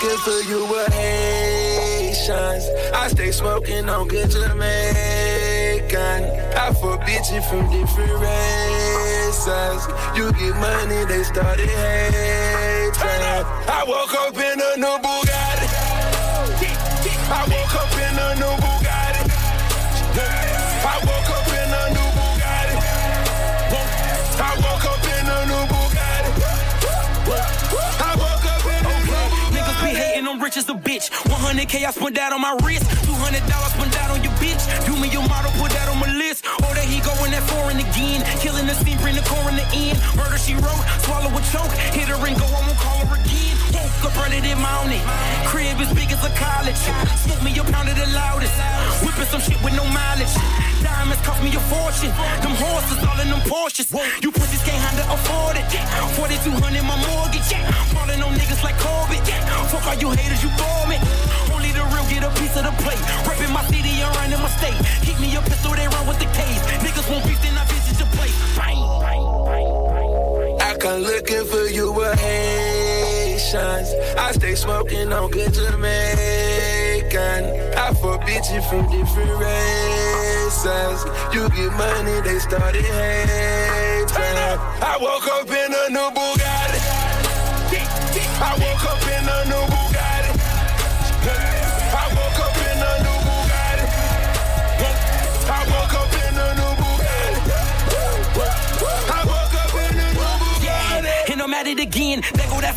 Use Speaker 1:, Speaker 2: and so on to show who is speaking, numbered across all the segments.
Speaker 1: looking for you with Haitians. I stay smoking on good Jamaican. I fuck bitches from different races. You get money, they started hating. I woke up in a new Bugatti. I woke
Speaker 2: rich as a bitch. 100k I spent that on my wrist. 200 dollars spent that on your bitch. Do me your model, put that on my list. Oh, there he going that foreign again. Killing the scene, bring the core in the end. Murder she wrote, swallow a choke. Hit her and go, I up running in mountain. Crib as big as a college. Smoke me a pound of the loudest. Whipping some shit with no mileage. Diamonds cost me a fortune. Them horses all in them Porsches. You pussies can't handle afford it. 4200 my mortgage. Falling on niggas like Corbett. Fuck all you haters, you bore me. Only the real get a piece of the plate. Reppin' my city and running my state. Keep me a pistol, they run with the case. Niggas won't beef, then I visit your place. Bang, bang, bang, bang.
Speaker 1: I come looking for you with I stay smoking on good Jamaican. I fuck bitches from different races. You get money, they started hating. I woke up in a new Bugatti.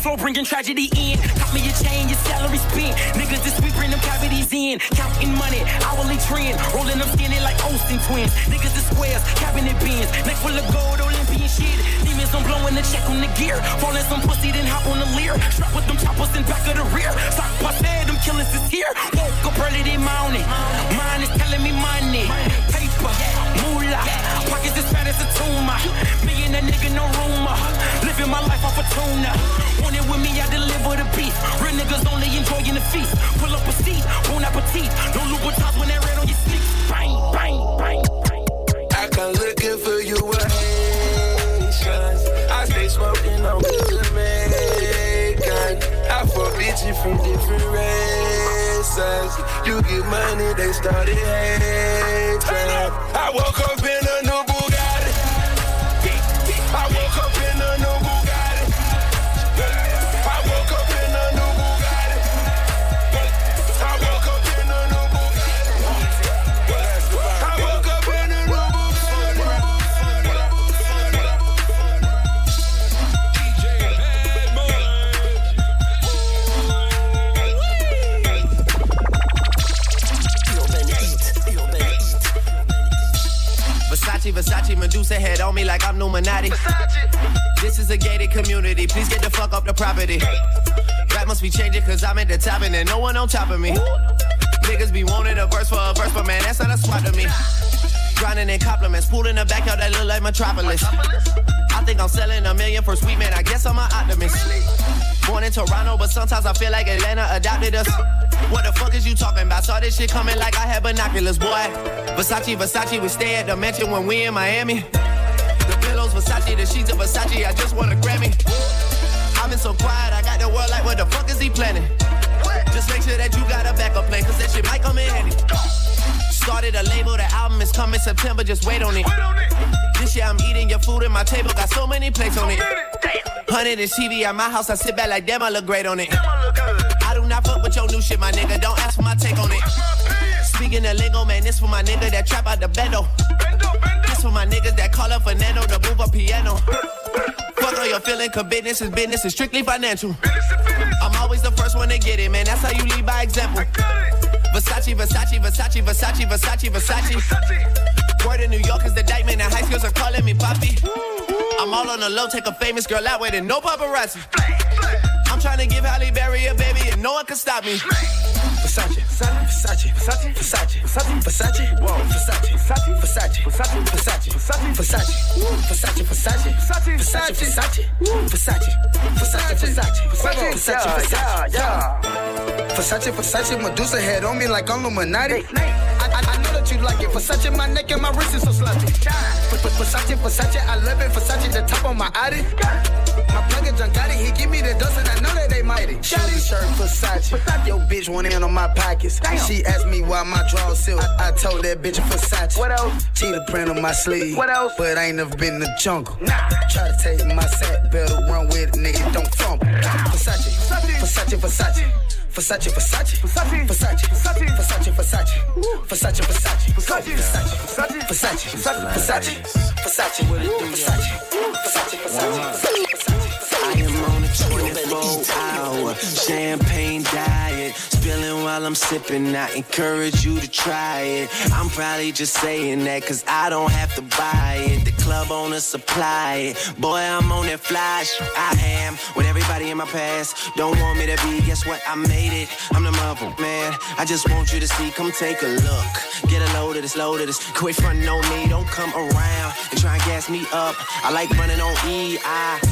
Speaker 2: Flow, bringing tragedy in. Cop me your chain, your salary spent. Niggas this week bring them cavities in. Counting money, hourly trend. Rolling them skinny like Olsen twins. Niggas the squares, cabinet bins. Neck full of gold, Olympian shit. Demons, I'm blowing the check on the gear. Falling some pussy, then hop on the leer. Strap with them choppers in back of the rear. Sock bust head, them killers is here. Woke up early, they mounting. Mine is telling me money. Paper, moolah. Pockets as fat as a tumor. Me and that nigga, no rumor. Living my life off a tuna. Want it with me, I deliver the beef. Real niggas only enjoying the feast. Pull up a seat, bon appetit. No Louboutins when that red on your sneaks. Bang, bang, bang.
Speaker 1: I come looking for you with. I stay smoking on Jamaican. I fuck bitches from different races. You get money, they started hating. I woke up in a new
Speaker 3: Versace, Versace, Medusa head on me like I'm Illuminati. This is a gated community. Please get the fuck up the property. Rap must be changing cause I'm at the top and there's no one on top of me. Niggas be wanting a verse for a verse, but man, that's not a swap to me. Grinding in compliments, pool in the backyard that look like Metropolis. I think I'm selling a million for sweet man, I guess I'm an optimist. Born in Toronto, but sometimes I feel like Atlanta adopted us. What the fuck is you talking about? Saw this shit coming like I had binoculars, boy. Versace, Versace, we stay at the mansion when we in Miami. The pillows, Versace, the sheets of Versace, I just want a Grammy. I've been so quiet, I got the world like, what the fuck is he planning? Just make sure that you got a backup plan, cause that shit might come in handy. Started a label, the album is coming September, just wait on it. This year I'm eating your food and my table got so many plates on it. Hundred inch TV at my house, I sit back like damn, I look great on it. I do not fuck with your new shit, my nigga. Don't ask for my take on it. Speaking of lingo, man, this for my nigga that trap out the bendo. This for my niggas that call up Fernando to move a piano. Fuck all your feeling, cause business is business, is strictly financial. Always the first one to get it, man. That's how you lead by example. Versace, Versace, Versace, Versace, Versace, Versace. Word in New York is the diamond, and high schools are calling me Poppy. I'm all on the low, take a famous girl out with it, no paparazzi. I'm trying to give Halle Berry a baby, and no one can stop me. Versace, Versace, Versace, Versace, Versace, Versace, whoa, Versace, Versace, Versace, Versace, Versace, Versace, Versace, Versace, Versace, Versace, Versace, Versace, Versace, Versace, Versace, Versace, yeah. Versace, Versace, Medusa head on me like I'm Illuminati. I, know that you like it. Versace, my neck and my wrist is so sloppy. Versace, Versace, I love it. Versace, the top on my Audi.
Speaker 4: My plug junk got it, he give me the dust and I know that they mighty. Shotty shirt Versace. Yo, bitch went in on my pockets. Damn. She asked me why my drawers silk. I, I told that bitch Versace.
Speaker 2: What else?
Speaker 4: Cheetah print on my sleeve.
Speaker 2: What else?
Speaker 4: But I ain't never been in the jungle. Nah. Try to take my sack, better run with it, nigga, don't fumble. Versace, Versace, Versace. Versace. Versace, Versace, Versace, Versace, Versace, Versace, Versace, Versace, Versace, Versace, Versace, Versace, Versace, Versace, Versace, Versace, Versace, Versace.
Speaker 3: I am on a 24 hour champagne diet spilling while I'm sipping. I encourage you to try it. I'm probably just saying that cause I don't have to buy it. The club owner supply it. Boy, I'm on that flash. I am with everybody in my past. Don't want me to be, guess what? I made it. I'm the mother, man. I just want you to see, come take a look. Get a load of this, load of this. Quit frontin' on me, don't come around and try and gas me up. I like running on E. I.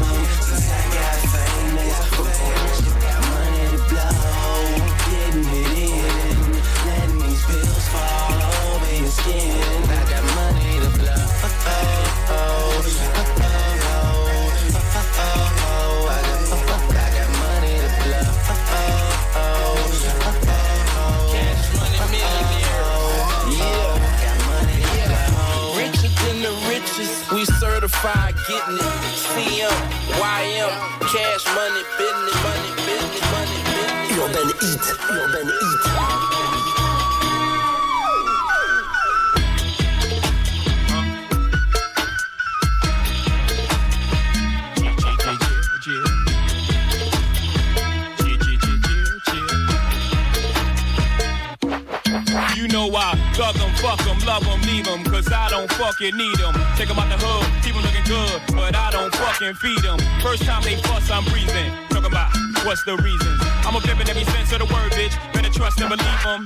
Speaker 5: know why. Thug them, fuck them, love them, leave them, cause I don't fucking need them. Take them out the hood, keep them looking good, but I don't fucking feed them. First time they fuss, I'm breathing. Talking about what's the reasons. I'm a in every sense of the word, bitch. Better trust and believe them.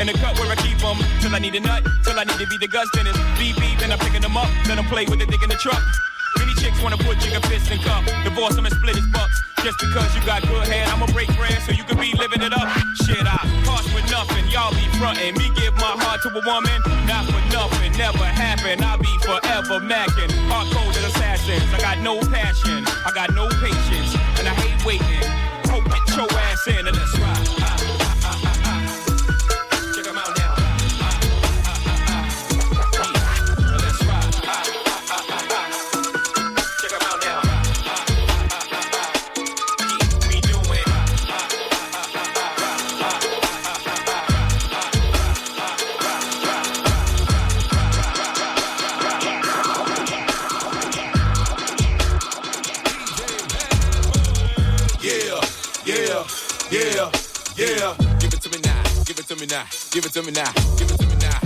Speaker 5: In the cut where I keep them, till I need a nut, till I need to be the Gus Dennis. Beep beep, then I'm picking them up, let them play with the dick in the truck. Many chicks wanna put jigger fists in cup, divorce them and split his bucks. Just because you got good head, I'ma break bread so you can be living it up. Shit, I cost with nothing, y'all be frontin'. Me give my heart to a woman, not for nothing, never happen. I'll be forever macking. Hard-coded assassins, I got no passion, I got no patience, and I hate waiting. Hope get your ass in and let's ride.
Speaker 6: Give it to me now. Give it to me now.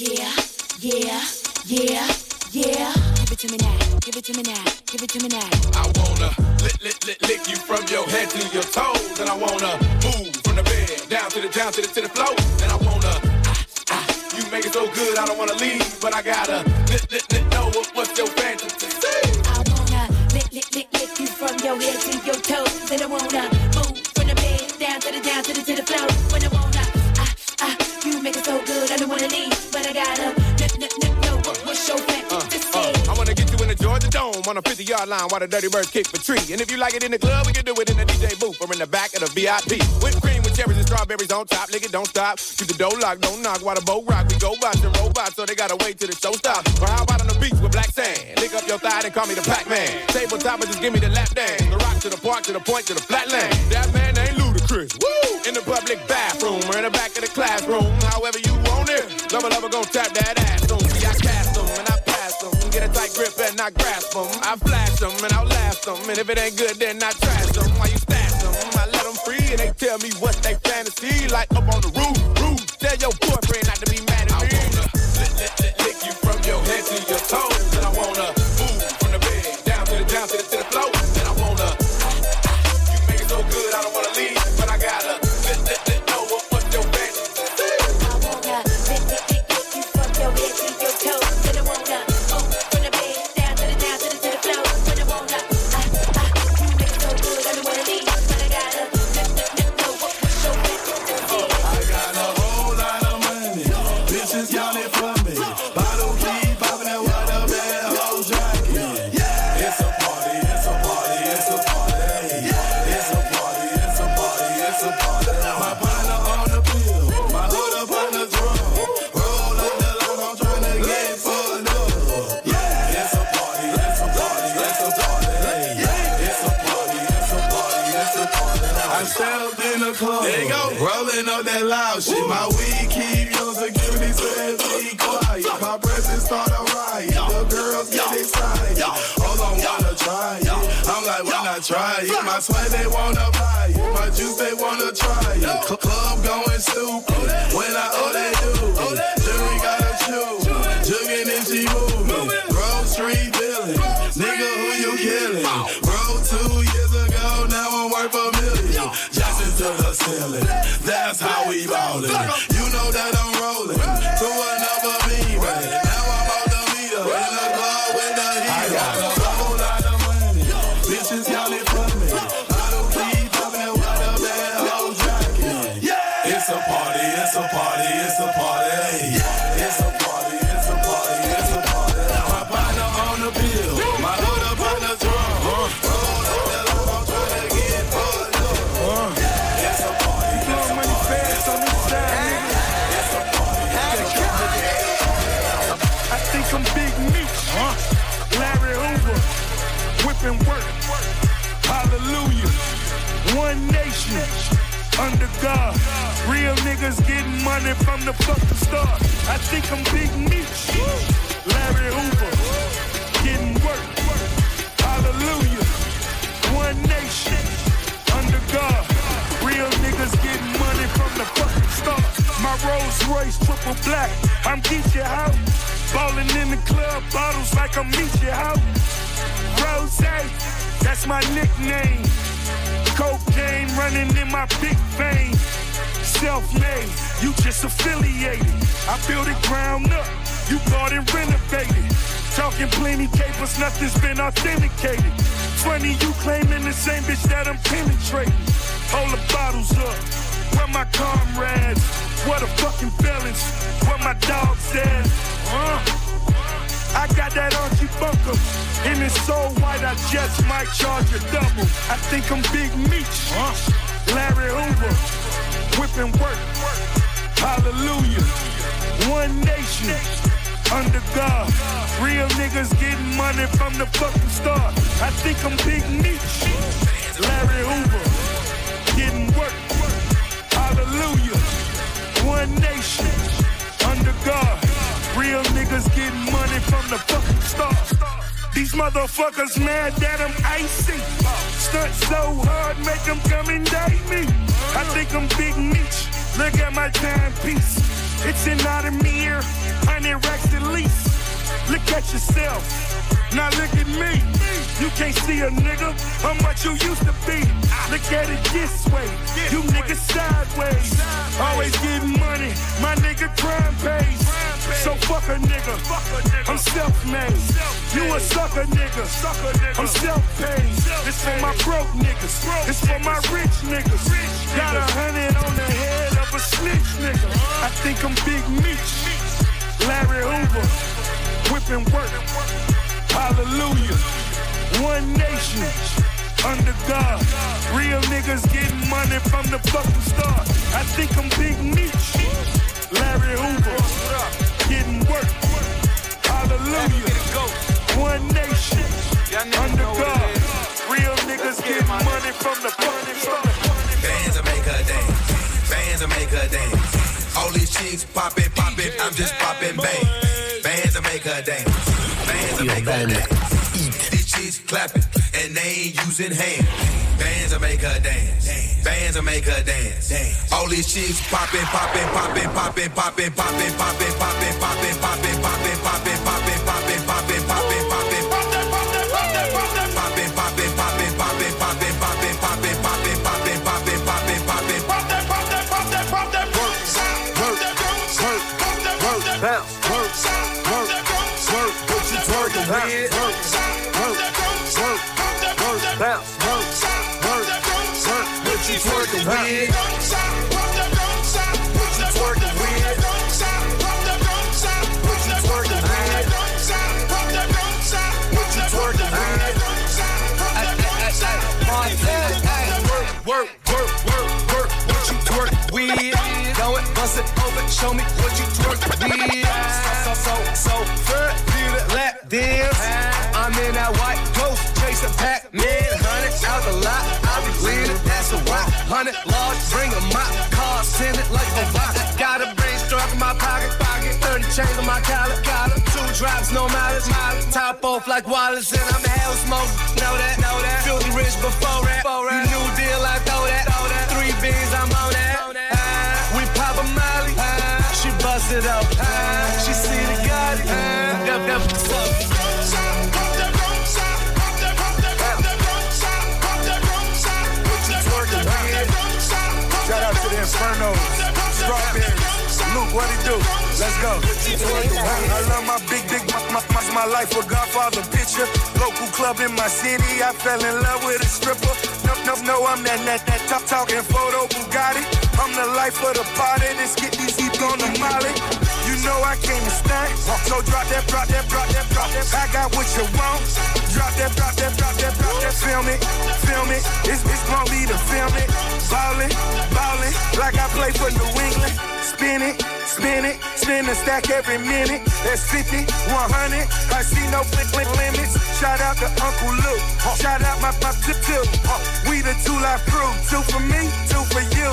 Speaker 7: Yeah, yeah, yeah, yeah. Give it to me now. Give it to me now. Give it to me now. I
Speaker 6: wanna lick, lick, lick, lick you from your head to your toes, and I wanna move from the bed down to the down to the to the floor, and I wanna. Ah, ah, you make it so good, I don't wanna leave, but I gotta lick, lick, lick, know what, what's your fantasy.
Speaker 7: I wanna lick, lick, lick, lick you from your head to your toes, and I wanna move from the bed down to the down to the to the floor, when I wanna you make it so good, I don't wanna leave, but I gotta know what's your plan. Uh, uh,
Speaker 6: I wanna get you in the Georgia Dome on a 50 yard line while the Dirty Bird kick the tree. And if you like it in the club, we can do it in the DJ booth or in the back of the VIP. Whipped cream with cherries and strawberries on top. Lick it, don't stop. Keep the door locked, don't knock while the boat rock. We go by the robots, so they gotta wait till the show stops. Or how about on the beach with black sand? Lick up your thigh and call me the Pac-Man. Tabletop and just give me the lap dance. The rock to the park, to the point, to the flatland. That man ain't Ludacris. Woo! In the public bathroom or in the back of the classroom. However you want it. Lover, lover, gon' tap that ass on. See, I cast them and I pass them. Get a tight grip and I grasp them. I flash them and I'll last them. And if it ain't good, then I trash them. Why you stash them? I let them free and they tell me what they fantasy. Like up on the roof,
Speaker 8: club. There you go. Rolling up that loud shit. My weed keep your security says be quiet. My presence start a riot. The girls get excited. Hold on, wanna try it. I'm like, why not try it? My sweat, they wanna buy it. My juice, they wanna try it. Club going stupid. When I oh they do. Jury gotta choose. Jugging and she moving. Grove Street dealing. Nigga, who you killing? Bro, two years ago, now I'm worth a million. Jackson to the ceiling. That's how we ballin'. You know that I'm rolling. To another beat, man. Now I'm out the meter. In
Speaker 9: Real niggas getting money from the fucking start. I think I'm Big Meech. Larry Hoover. Getting work. Hallelujah. One nation. Under God. Real niggas getting money from the fucking start. My Rolls Royce triple black. I'm Geechee out. Ballin' in the club, bottles like I'm Meechee out. Rose, that's my nickname. Cocaine running in my big vein. Self-made, you just affiliated. I built it ground up, you bought and renovated. Talking plenty capers, nothing's been authenticated. Funny you claiming the same bitch that I'm penetrating. Hold the bottles up, where my comrades? What a fucking felons, where my dogs at? Huh? I got that Archie Bunker. And it's so white, I just might charge a double. I think I'm Big Meech. Larry Hoover. Whipping work. Hallelujah. One nation. Under God. Real niggas getting money from the fucking start. I think I'm Big Meech. Larry Hoover. Getting work. Hallelujah. One nation. Under God. Real niggas getting money from the fucking start. These motherfuckers mad that I'm icy. Stunt so hard, make them come and date me. I think I'm Big Meech. Look at my timepiece. It's an Audemars, 100 racks at least. Look at yourself. Now look at me. You can't see a nigga how much you used to be. Look at it this way. You niggas sideways. Always getting money. My nigga crime pays. So fuck a nigga. I'm self-made. You a sucker nigga. I'm self-paid. This for my broke niggas. This for my rich niggas. Got a hundred on the head of a snitch nigga. I think I'm Big Meech. Larry Hoover. Whipping work. Hallelujah. One nation. Under God. Real niggas getting money from the fucking start. I think I'm Big Meech. Larry Hoover. Getting work. Hallelujah. One nation. Under God. Real niggas getting money from the fucking start.
Speaker 10: Bands will make her dance. Bands will make her dance. All these chicks poppin', poppin', I'm just poppin' bang. Bands will make her dance. Bands will make her. These chicks clapping and they ain't using hands. Bands will make her dance. Bands will make her dance. All these chicks poppin', poppin', poppin', poppin', poppin', poppin', poppin', poppin', poppin', poppin', poppin',
Speaker 11: that white ghost, Pac-Man, hundred out the lot. I be leaning, that's a rock. hundred large, bring a mop, car, send it like a rock. Got a brain strap in my pocket, pocket, 30 chains on my collar, collar. Two drops, no mileage, mileage. Top off like Wallace, and I'm hell smoke. Know that, know that. Filthy rich before that. You new deal, I throw that. Three beans, I'm on that. Ah, we pop a molly. Ah, she bust it up. Ah,
Speaker 9: do? Let's go. I love my big dick, my, my, my, life a Godfather picture. Local club in my city, I fell in love with a stripper. No, no, no, I'm that, that, that top talking photo Bugatti. I'm the life of the party, let's get these heat on the molly. You know I came to stand, so drop that, drop that, drop that, drop that. I got what you want. Drop that, drop that, drop that, drop that. Film it, film it. It's, it's gonna be the film it. Ballin', ballin', like I play for New England. Spin it, spin it, spin a stack every minute. That's 50, 100. I see no flip flip limits. Shout out to Uncle Luke. Shout out my my tip tip. We the 2 Live Crew. Two for me, two for you.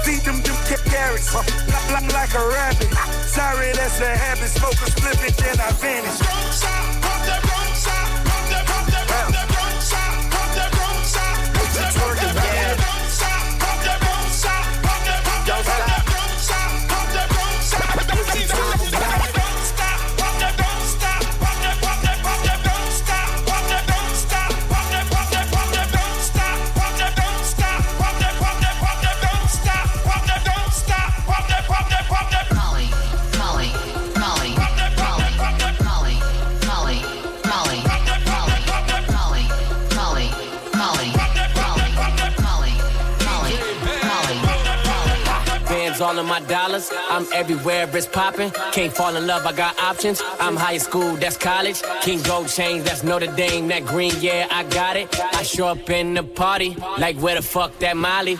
Speaker 9: Feed them them ca- carrots. Flop like a rabbit. Sorry, that's a habit. Smoke a split it, then I vanish.
Speaker 12: Drum shop, pump that shop, pump that pump that pump that
Speaker 13: shop, pump that Molly, dollars. I'm everywhere, it's popping. Can't fall in love, I got options. I'm high school, that's college. King Gold chains, that's Notre Dame. That green, yeah, I got it. I show up in the party, like where the fuck that Molly?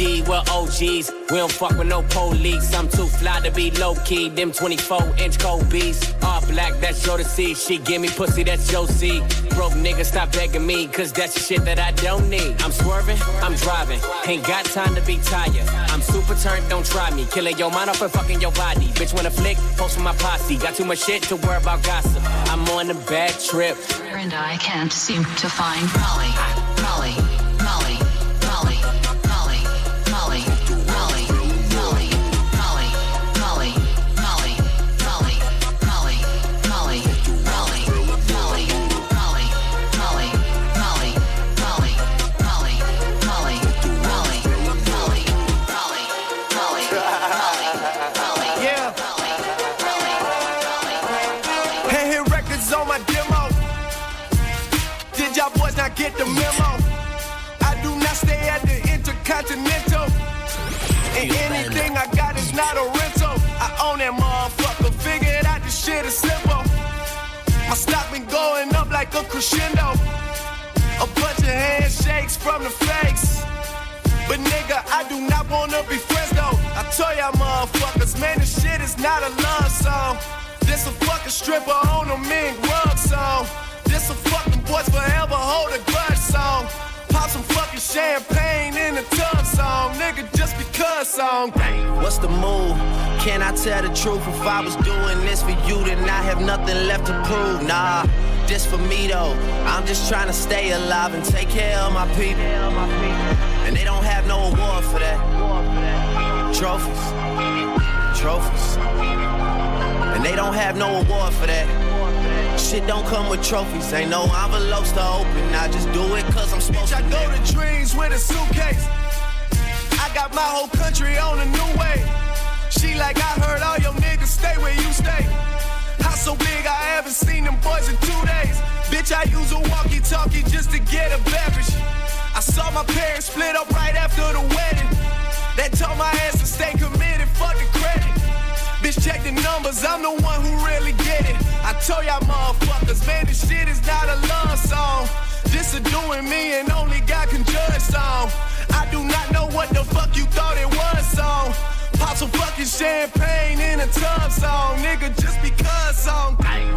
Speaker 13: We're OGs. We don't fuck with no police. I'm too fly to be low key. Them 24 inch beats. All black, that's your to see. She give me pussy, that's your see. Broke niggas, stop begging me, cause that's the shit that I don't need. I'm swerving, I'm driving. Ain't got time to be tired. I'm super turned, don't try me. Killing your mind off and fucking your body. Bitch, when a flick, post with my posse. Got too much shit to worry about gossip. I'm on a bad trip.
Speaker 12: And I can't seem to find Molly, Molly,
Speaker 11: And anything I got is not a rental. I own that motherfucker. Figured out this shit is simple. My stock been going up like a crescendo. A bunch of handshakes from the fakes. But nigga, I do not wanna be friends though. I tell y'all motherfuckers, man, this shit is not a love song. This a fucking stripper on a mink rug song. This a fucking boys forever hold a grudge song. Pop some fucking champagne in the tub song, nigga, just because song.
Speaker 3: What's the move? Can I tell the truth? If I was doing this for you, then I have nothing left to prove. Nah, this for me though. I'm just trying to stay alive and take care of my people. And they don't have no award for that. Trophies, trophies. And they don't have no award for that. Shit don't come with trophies. Ain't no envelopes to open. I just do it cause I'm supposed
Speaker 11: I
Speaker 3: to.
Speaker 11: go to dreams with a suitcase. I got my whole country on a new way. She like, I heard all your niggas stay where you stay. House so big, I haven't seen them boys in two days. Bitch, I use a walkie talkie just to get a beverage. I saw my parents split up right after the wedding. That told my ass to stay committed, fuck the credit. Bitch, check the numbers, I'm the one who really get it. I told y'all motherfuckers, man, this shit is not a love song. This a doing me and only God can judge song. I do not know what the fuck you thought it was song. Pop some fucking champagne in a tub song, nigga, just because song.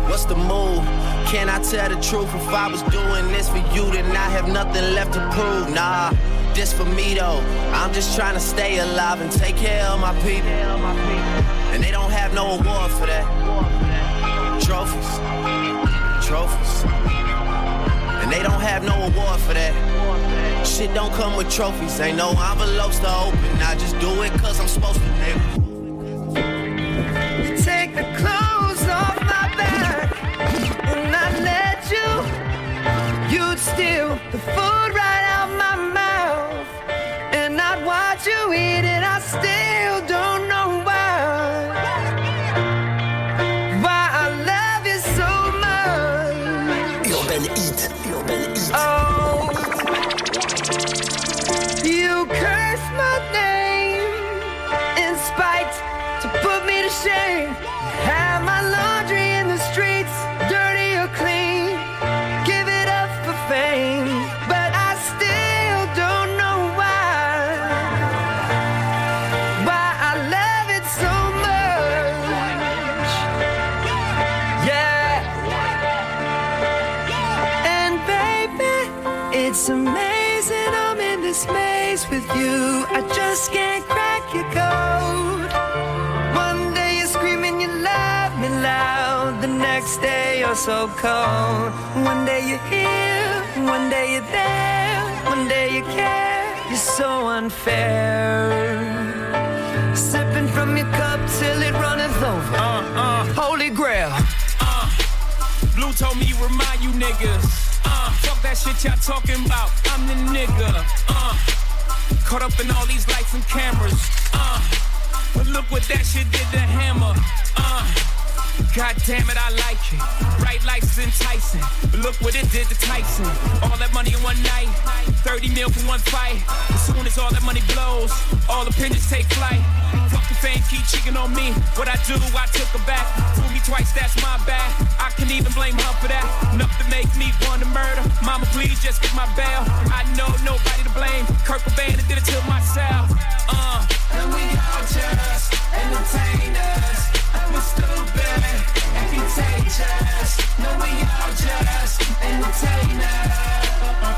Speaker 3: What's the move? Can I tell the truth? If I was doing this for you, then I have nothing left to prove. Nah, This for me though. I'm just trying to stay alive and take care of my people. And they don't have no award for that. Trophies. Trophies. And they don't have no award for that. Shit don't come with trophies. Ain't no envelopes to open. I just do it cause I'm supposed to, nigga.
Speaker 14: Take the clothes off my back and I let you. You'd steal the food Have my laundry you're so cold. One day you're here, one day you're there, one day you care. You're so unfair. Sipping from your cup till it runneth over.
Speaker 5: Uh, uh,
Speaker 14: Holy grail.
Speaker 5: uh. Blue told me remind you niggas. Uh, fuck that shit y'all talking about. I'm the nigga. Uh, caught up in all these lights and cameras. Uh, but look what that shit did to Hammer. Uh, God damn it, I like it. Bright lights is enticing. But look what it did to Tyson. All that money in one night. 30 mil for one fight. As soon as all that money blows, all opinions take flight. Fuck the fame, keep cheating on me. What I do, I took her back. Fool me twice, that's my bad. I can even blame her for that. Enough to make me want to murder. Mama, please just get my bail. I know nobody to blame. Kurt Cobain did it to myself. Uh.
Speaker 14: And we all just entertainers. Stupid contagious. No, we all just entertainers.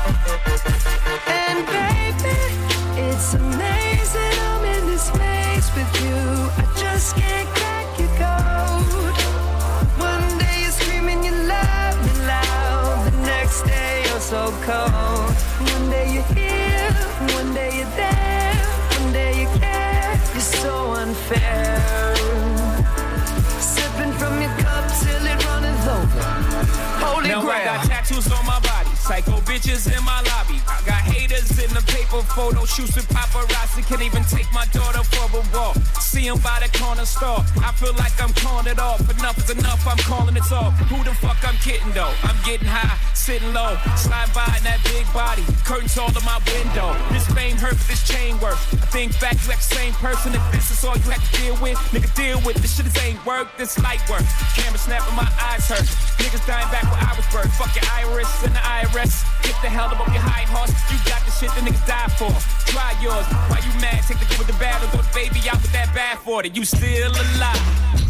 Speaker 5: Photo shoots with paparazzi. Can't even take my daughter for a walk. See 'em by the corner store. I feel like I'm calling it off. Enough is enough, I'm calling it off. Who the fuck I'm kidding though? I'm getting high, sitting low, slide by in that big body. Curtains all to my window. This fame hurt, but this chain work. I think back, you act the same person. If this is all you have to deal with, nigga, deal with this shit. This ain't work, this light work. Camera snapping, my eyes hurt. Niggas dying back where I was birthed. Fuck your iris and the IRS. Get the hell up on your high horse. You got the shit that niggas die for. Try yours. Why you mad? Take the good with the bad or the baby out with that bad for it. You still alive.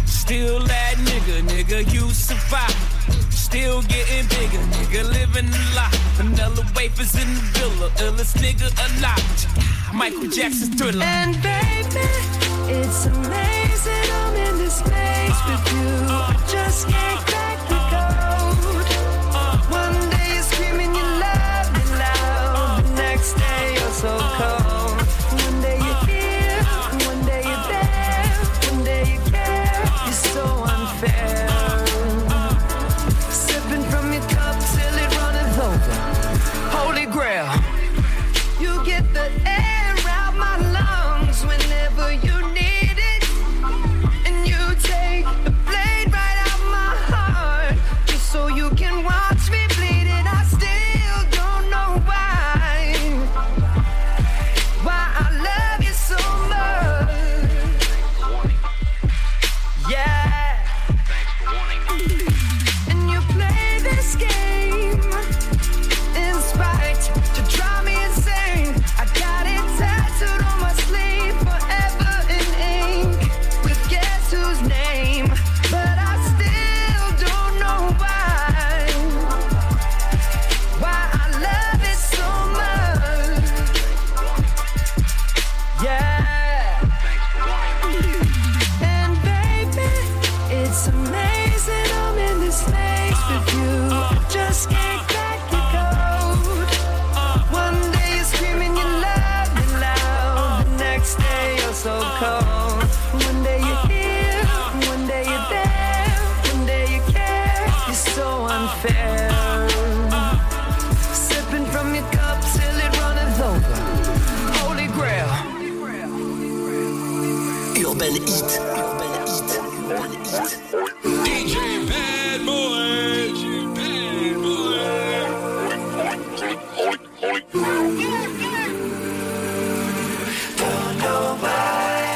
Speaker 5: Still that nigga, nigga, you survive. Still getting bigger, nigga, living a lot. Vanilla wafers in the villa, illest nigga alive. Michael Jackson's thriller.
Speaker 14: And baby, it's amazing I'm in this maze with you. I just can't